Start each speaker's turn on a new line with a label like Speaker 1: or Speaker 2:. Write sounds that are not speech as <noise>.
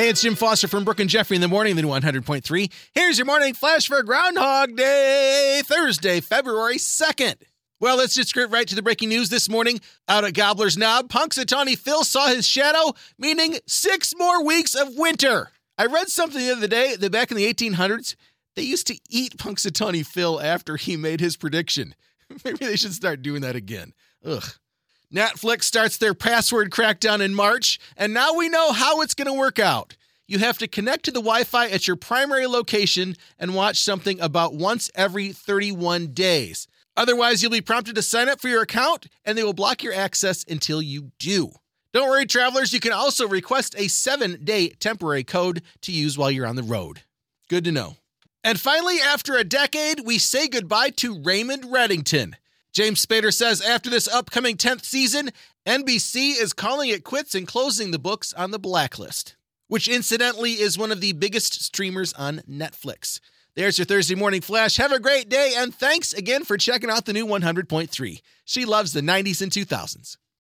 Speaker 1: Hey, it's Jim Foster from Brooke and Jeffrey in the morning, the new 100.3. Here's your morning flash for Groundhog Day, Thursday, February 2nd. Well, let's just get right to the breaking news this morning. Out at Gobbler's Knob, Punxsutawney Phil saw his shadow, meaning six more weeks of winter. I read something the other day that back in the 1800s, they used to eat Punxsutawney Phil after he made his prediction. <laughs> Maybe they should start doing that again. Ugh. Netflix starts their password crackdown in March, and now we know how it's going to work out. You have to connect to the Wi Fi at your primary location and watch something about once every 31 days. Otherwise, you'll be prompted to sign up for your account, and they will block your access until you do. Don't worry, travelers, you can also request a seven day temporary code to use while you're on the road. Good to know. And finally, after a decade, we say goodbye to Raymond Reddington. James Spader says after this upcoming 10th season, NBC is calling it quits and closing the books on the blacklist, which incidentally is one of the biggest streamers on Netflix. There's your Thursday morning flash. Have a great day, and thanks again for checking out the new 100.3. She loves the 90s and 2000s.